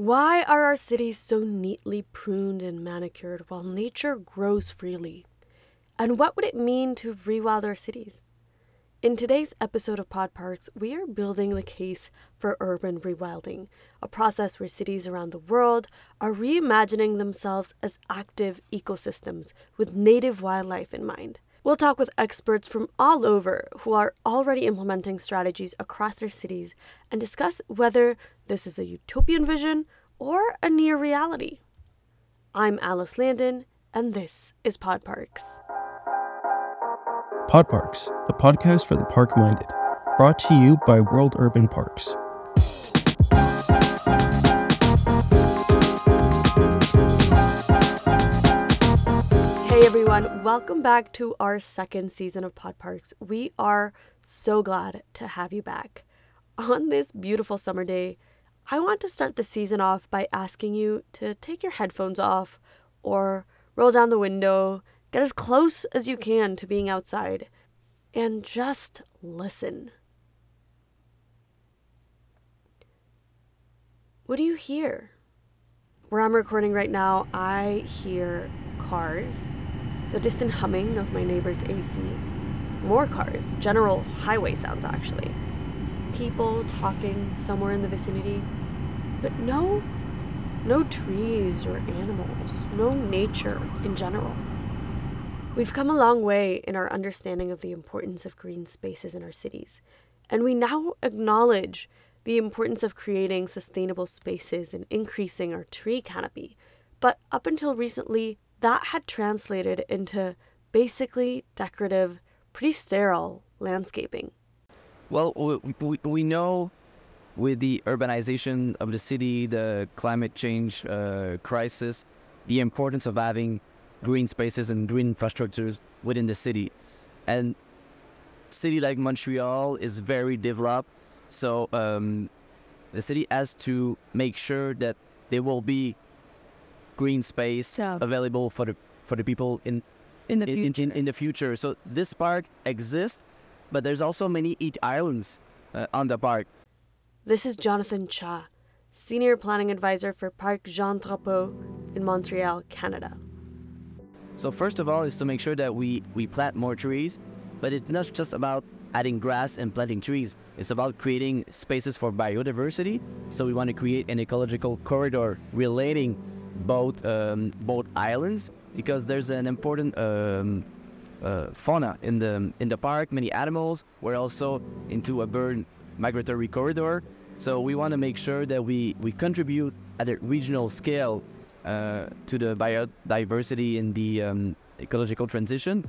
Why are our cities so neatly pruned and manicured while nature grows freely? And what would it mean to rewild our cities? In today's episode of Pod Parks, we are building the case for urban rewilding, a process where cities around the world are reimagining themselves as active ecosystems with native wildlife in mind. We'll talk with experts from all over who are already implementing strategies across their cities and discuss whether this is a utopian vision or a near reality. I'm Alice Landon, and this is Pod Parks. Pod Parks, a podcast for the park minded, brought to you by World Urban Parks. Everyone, welcome back to our second season of Pod Parks. We are so glad to have you back. On this beautiful summer day, I want to start the season off by asking you to take your headphones off or roll down the window, get as close as you can to being outside, and just listen. What do you hear? Where I'm recording right now, I hear cars, the distant humming of my neighbor's AC, more cars, general highway sounds actually, people talking somewhere in the vicinity, but no no trees or animals, no nature in general. We've come a long way in our understanding of the importance of green spaces in our cities, and we now acknowledge the importance of creating sustainable spaces and increasing our tree canopy. But up until recently, that had translated into basically decorative, pretty sterile landscaping. Well, we, we, know with the urbanization of the city, the climate change uh, crisis, the importance of having green spaces and green infrastructures within the city. And city like Montreal is very developed, so um, the city has to make sure that there will be green space Yeah. available for the for the people in in the in, future. in, in, in the future. So this park exists, but there's also many eat islands uh, on the park. This is Jonathan Cha, Senior Planning Advisor for Parc Jean Drapeau in Montreal, Canada. So first of all is to make sure that we, we plant more trees, but it's not just about adding grass and planting trees. It's about creating spaces for biodiversity. So we want to create an ecological corridor relating both um, both islands because there's an important um, uh, fauna in the in the park. Many animals. We're also into a bird migratory corridor. So we want to make sure that we, we contribute at a regional scale uh, to the biodiversity in the um, ecological transition.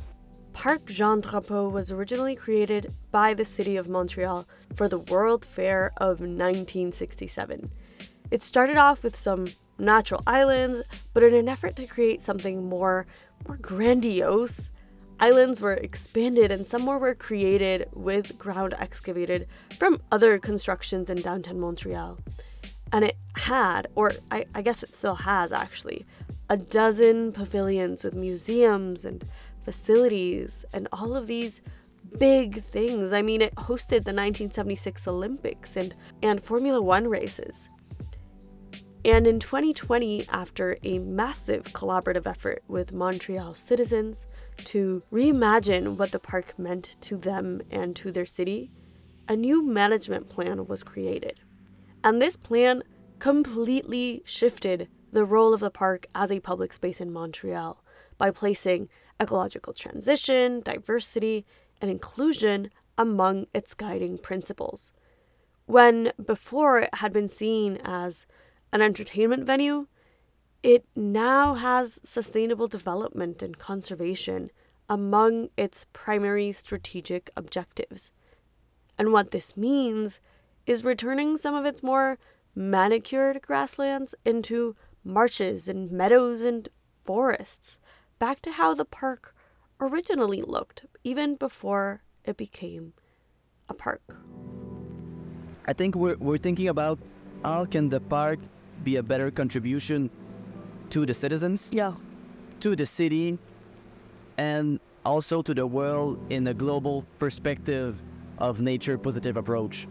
Parc Jean Drapeau was originally created by the city of Montreal for the World Fair of 1967. It started off with some natural islands, but in an effort to create something more, more grandiose, islands were expanded and some more were created with ground excavated from other constructions in downtown Montreal. And it had, or I, I guess it still has actually, a dozen pavilions with museums and facilities and all of these big things. I mean, it hosted the 1976 Olympics and, and Formula One races. And in 2020, after a massive collaborative effort with Montreal citizens to reimagine what the park meant to them and to their city, a new management plan was created. And this plan completely shifted the role of the park as a public space in Montreal by placing ecological transition, diversity, and inclusion among its guiding principles. When before it had been seen as an entertainment venue, it now has sustainable development and conservation among its primary strategic objectives. And what this means is returning some of its more manicured grasslands into marshes and meadows and forests, back to how the park originally looked, even before it became a park. I think we're, we're thinking about how can the park be a better contribution to the citizens, yeah. to the city, and also to the world in a global perspective of nature positive approach.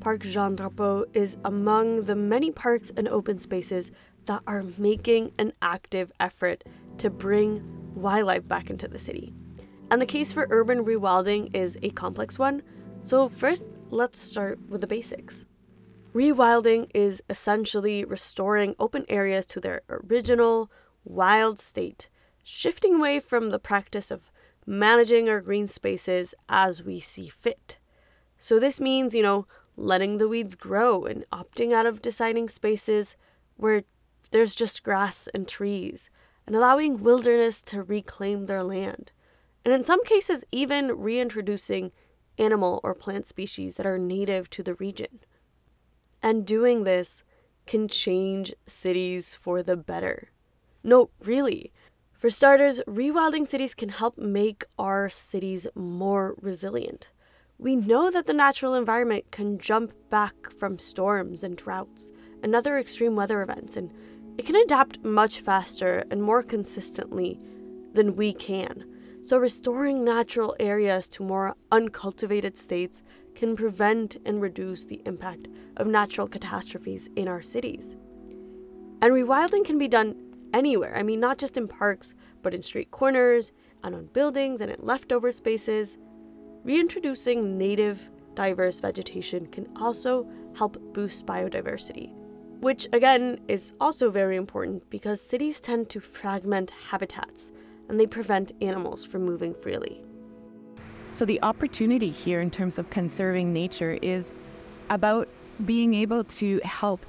Parc Jean Drapeau is among the many parks and open spaces that are making an active effort to bring wildlife back into the city. And the case for urban rewilding is a complex one. So, first, let's start with the basics. Rewilding is essentially restoring open areas to their original wild state, shifting away from the practice of managing our green spaces as we see fit. So, this means, you know, letting the weeds grow and opting out of designing spaces where there's just grass and trees, and allowing wilderness to reclaim their land. And in some cases, even reintroducing animal or plant species that are native to the region. And doing this can change cities for the better. No, really. For starters, rewilding cities can help make our cities more resilient. We know that the natural environment can jump back from storms and droughts and other extreme weather events, and it can adapt much faster and more consistently than we can. So, restoring natural areas to more uncultivated states can prevent and reduce the impact of natural catastrophes in our cities. And rewilding can be done anywhere. I mean, not just in parks, but in street corners and on buildings and in leftover spaces. Reintroducing native, diverse vegetation can also help boost biodiversity, which again is also very important because cities tend to fragment habitats and they prevent animals from moving freely. So, the opportunity here in terms of conserving nature is about being able to help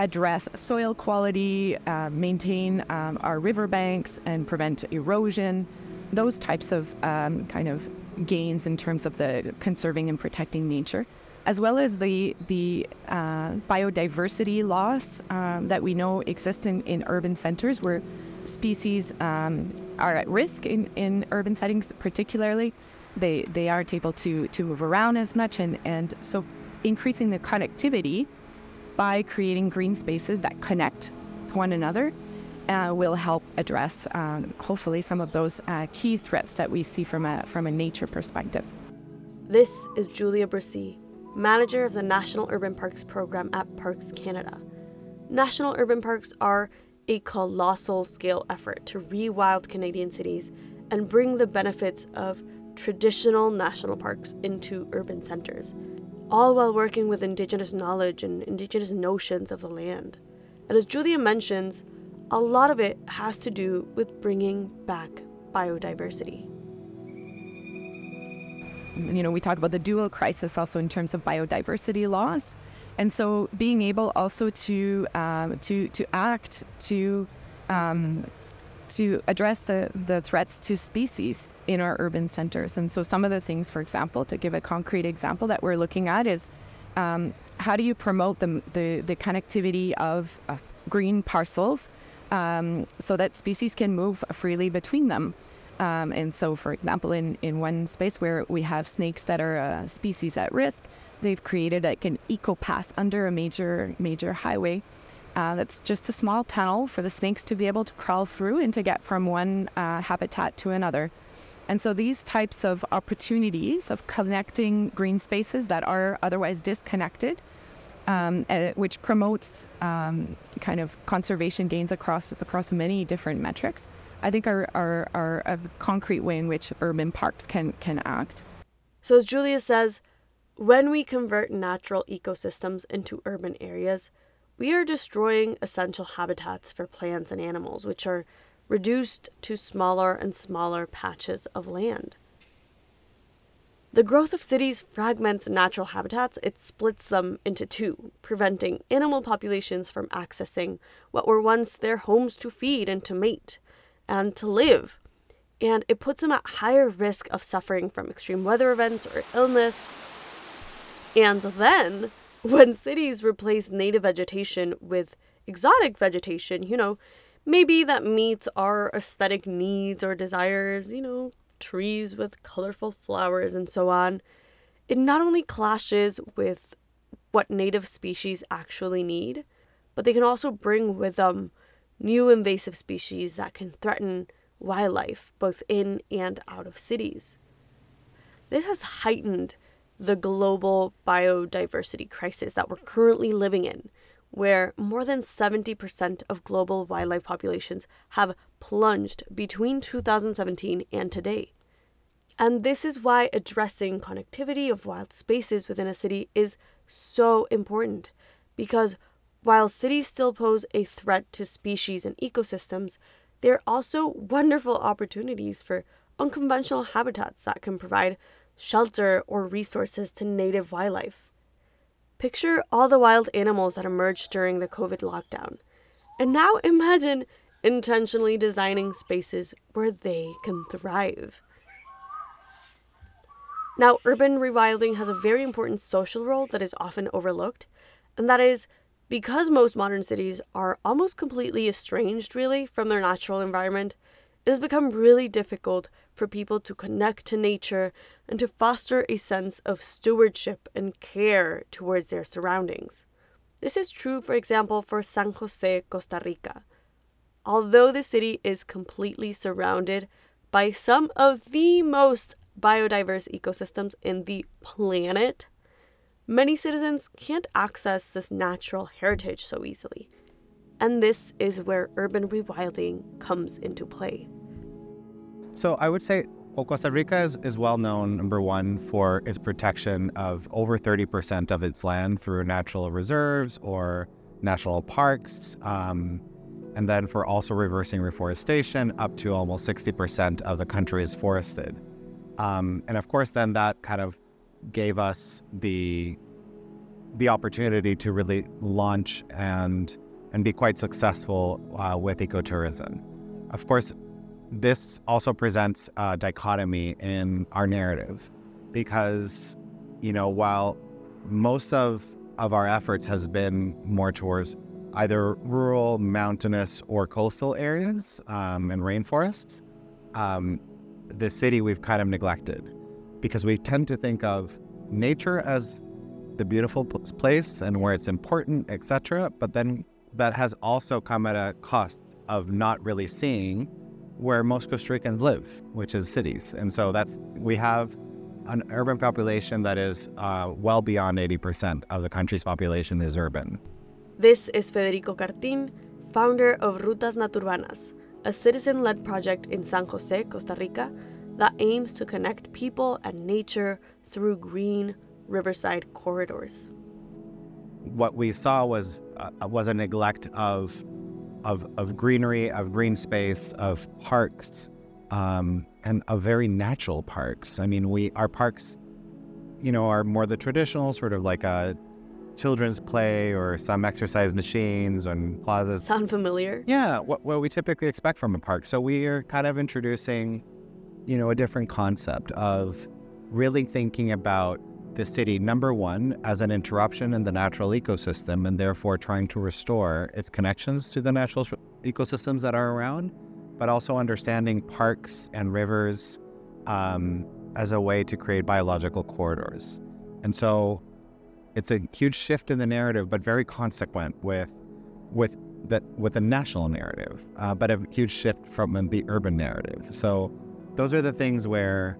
address soil quality, uh, maintain um, our riverbanks, and prevent erosion. Those types of um, kind of gains in terms of the conserving and protecting nature, as well as the the uh, biodiversity loss um, that we know exists in, in urban centers where species um, are at risk in, in urban settings, particularly. They they aren't able to to move around as much, and and so increasing the connectivity by creating green spaces that connect one another uh, will help address, um, hopefully, some of those uh, key threats that we see from a, from a nature perspective. This is Julia Bresee, manager of the National Urban Parks program at Parks Canada. National urban parks are a colossal scale effort to rewild Canadian cities and bring the benefits of traditional national parks into urban centers, all while working with Indigenous knowledge and Indigenous notions of the land. And as Julia mentions, a lot of it has to do with bringing back biodiversity. You know, we talk about the dual crisis also in terms of biodiversity loss. And so being able also to, um, to, to act to, um, to address the, the threats to species in our urban centers. And so some of the things, for example, to give a concrete example that we're looking at is um, how do you promote the, the, the connectivity of uh, green parcels um, so that species can move freely between them. Um, and so, for example, in, in one space where we have snakes that are a species at risk, they've created like an eco pass under a major major highway. Uh, that's just a small tunnel for the snakes to be able to crawl through and to get from one uh, habitat to another. And so these types of opportunities of connecting green spaces that are otherwise disconnected um, uh, which promotes um, kind of conservation gains across across many different metrics. I think are, are, are a concrete way in which urban parks can can act. So as Julia says, when we convert natural ecosystems into urban areas, we are destroying essential habitats for plants and animals, which are reduced to smaller and smaller patches of land. The growth of cities fragments natural habitats, it splits them into two, preventing animal populations from accessing what were once their homes to feed and to mate and to live. And it puts them at higher risk of suffering from extreme weather events or illness. And then, when cities replace native vegetation with exotic vegetation, you know, maybe that meets our aesthetic needs or desires, you know, trees with colorful flowers and so on, it not only clashes with what native species actually need, but they can also bring with them new invasive species that can threaten wildlife both in and out of cities. This has heightened the global biodiversity crisis that we're currently living in, where more than 70% of global wildlife populations have plunged between 2017 and today. And this is why addressing connectivity of wild spaces within a city is so important. Because while cities still pose a threat to species and ecosystems, they're also wonderful opportunities for unconventional habitats that can provide shelter or resources to native wildlife. Picture all the wild animals that emerged during the COVID lockdown. And now imagine intentionally designing spaces where they can thrive. Now, urban rewilding has a very important social role that is often overlooked, and that is because most modern cities are almost completely estranged, really, from their natural environment, it has become really difficult for people to connect to nature and to foster a sense of stewardship and care towards their surroundings. This is true, for example, for San Jose, Costa Rica. Although the city is completely surrounded by some of the most biodiverse ecosystems in the planet, many citizens can't access this natural heritage so easily. And this is where urban rewilding comes into play. So I would say well, Costa Rica is, is well known, number one, for its protection of over 30% of its land through natural reserves or national parks, um, and then for also reversing reforestation up to almost 60% of the country is forested. Um, and of course, then that kind of gave us the the opportunity to really launch and and be quite successful uh, with ecotourism. Of course, this also presents a dichotomy in our narrative because you know while most of of our efforts has been more towards either rural, mountainous, or coastal areas um, and rainforests. Um, the city we've kind of neglected because we tend to think of nature as the beautiful place and where it's important, etc. But then that has also come at a cost of not really seeing where most Costa Ricans live, which is cities. And so that's we have an urban population that is uh, well beyond 80% of the country's population is urban. This is Federico Cartín, founder of Rutas Naturbanas, a citizen led project in San Jose, Costa Rica, that aims to connect people and nature through green riverside corridors. What we saw was uh, was a neglect of, of of greenery, of green space, of parks, um, and of very natural parks. I mean, we our parks, you know, are more the traditional sort of like a children's play or some exercise machines and plazas. Sound familiar? Yeah, what, what we typically expect from a park. So we are kind of introducing, you know, a different concept of really thinking about the city, number one, as an interruption in the natural ecosystem and therefore trying to restore its connections to the natural ecosystems that are around, but also understanding parks and rivers um, as a way to create biological corridors. And so it's a huge shift in the narrative, but very consequent with with that with the national narrative, uh, but a huge shift from the urban narrative. So those are the things where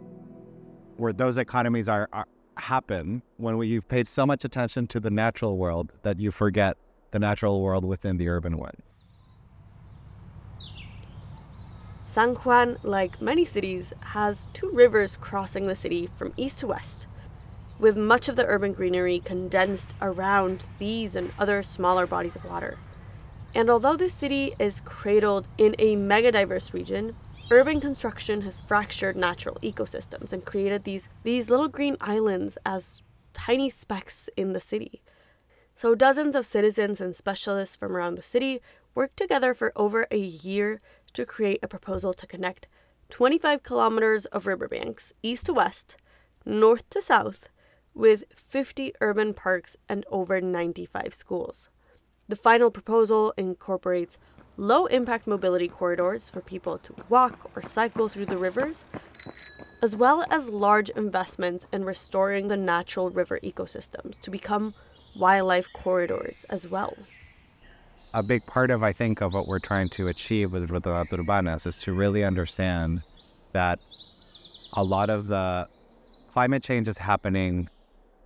where those economies are, are happen when we, you've paid so much attention to the natural world that you forget the natural world within the urban one. San Juan, like many cities, has two rivers crossing the city from east to west with much of the urban greenery condensed around these and other smaller bodies of water. And although the city is cradled in a mega diverse region, urban construction has fractured natural ecosystems and created these, these little green islands as tiny specks in the city. So, dozens of citizens and specialists from around the city worked together for over a year to create a proposal to connect 25 kilometers of riverbanks, east to west, north to south, with 50 urban parks and over 95 schools. The final proposal incorporates low impact mobility corridors for people to walk or cycle through the rivers, as well as large investments in restoring the natural river ecosystems to become wildlife corridors as well. A big part of, I think, of what we're trying to achieve with Rutas Naturbanas is to really understand that a lot of the climate change is happening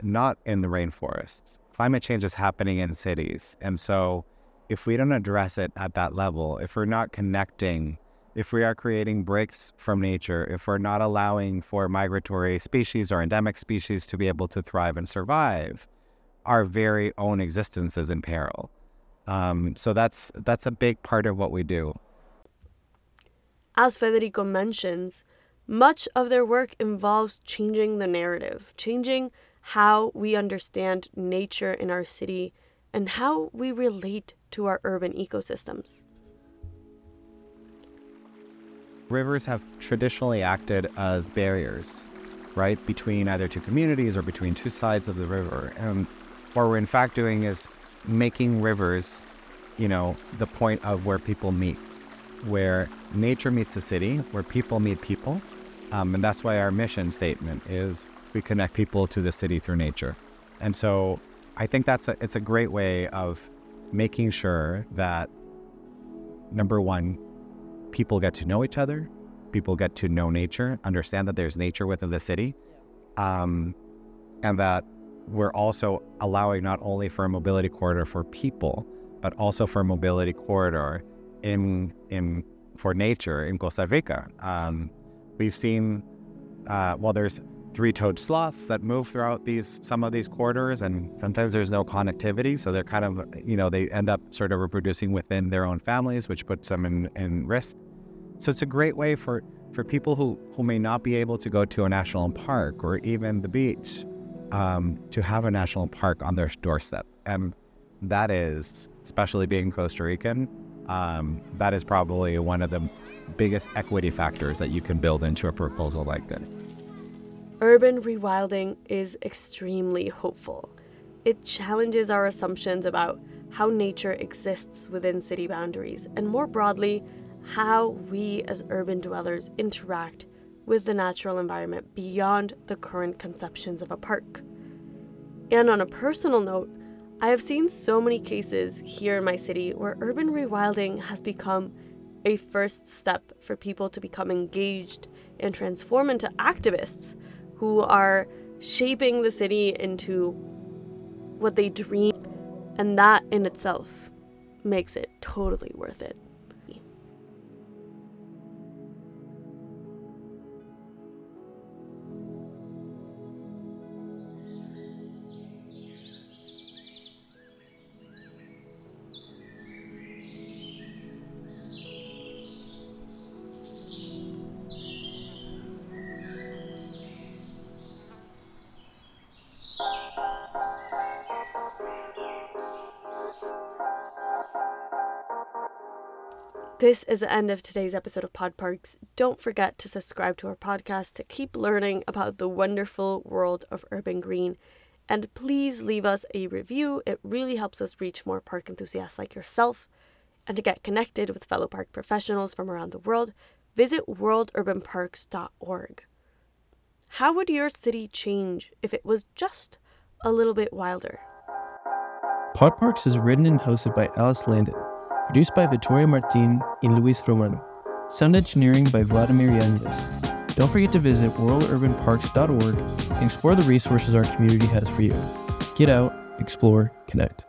not in the rainforests. Climate change is happening in cities. And so if we don't address it at that level, if we're not connecting, if we are creating breaks from nature, if we're not allowing for migratory species or endemic species to be able to thrive and survive, our very own existence is in peril. Um, so that's that's a big part of what we do. As Federico mentions, much of their work involves changing the narrative, changing how we understand nature in our city and how we relate to our urban ecosystems. Rivers have traditionally acted as barriers, right, between either two communities or between two sides of the river. And what we're in fact doing is making rivers, you know, the point of where people meet, where nature meets the city, where people meet people. Um, and that's why our mission statement is we connect people to the city through nature. And so I think that's a, it's a great way of making sure that number one, people get to know each other, people get to know nature, understand that there's nature within the city, um, and that we're also allowing not only for a mobility corridor for people, but also for a mobility corridor in in for nature in Costa Rica. Um, we've seen uh, well, there's three-toed sloths that move throughout these some of these corridors, and sometimes there's no connectivity, so they're kind of you know they end up sort of reproducing within their own families, which puts them in, in risk. So it's a great way for for people who who may not be able to go to a national park or even the beach um, to have a national park on their doorstep. And that is, especially being Costa Rican, um, that is probably one of the biggest equity factors that you can build into a proposal like this. Urban rewilding is extremely hopeful. It challenges our assumptions about how nature exists within city boundaries, and more broadly, how we as urban dwellers interact with the natural environment beyond the current conceptions of a park. And on a personal note, I have seen so many cases here in my city where urban rewilding has become a first step for people to become engaged and transform into activists who are shaping the city into what they dream. And that in itself makes it totally worth it. This is the end of today's episode of Pod Parks. Don't forget to subscribe to our podcast to keep learning about the wonderful world of urban green. And please leave us a review. It really helps us reach more park enthusiasts like yourself. And to get connected with fellow park professionals from around the world, visit worldurbanparks.org. How would your city change if it was just a little bit wilder? Pod Parks is written and hosted by Alice Landon. Produced by Victoria Martin and Luis Romano. Sound engineering by Vladimir Yanez. Don't forget to visit worldurbanparks.org and explore the resources our community has for you. Get out, explore, connect.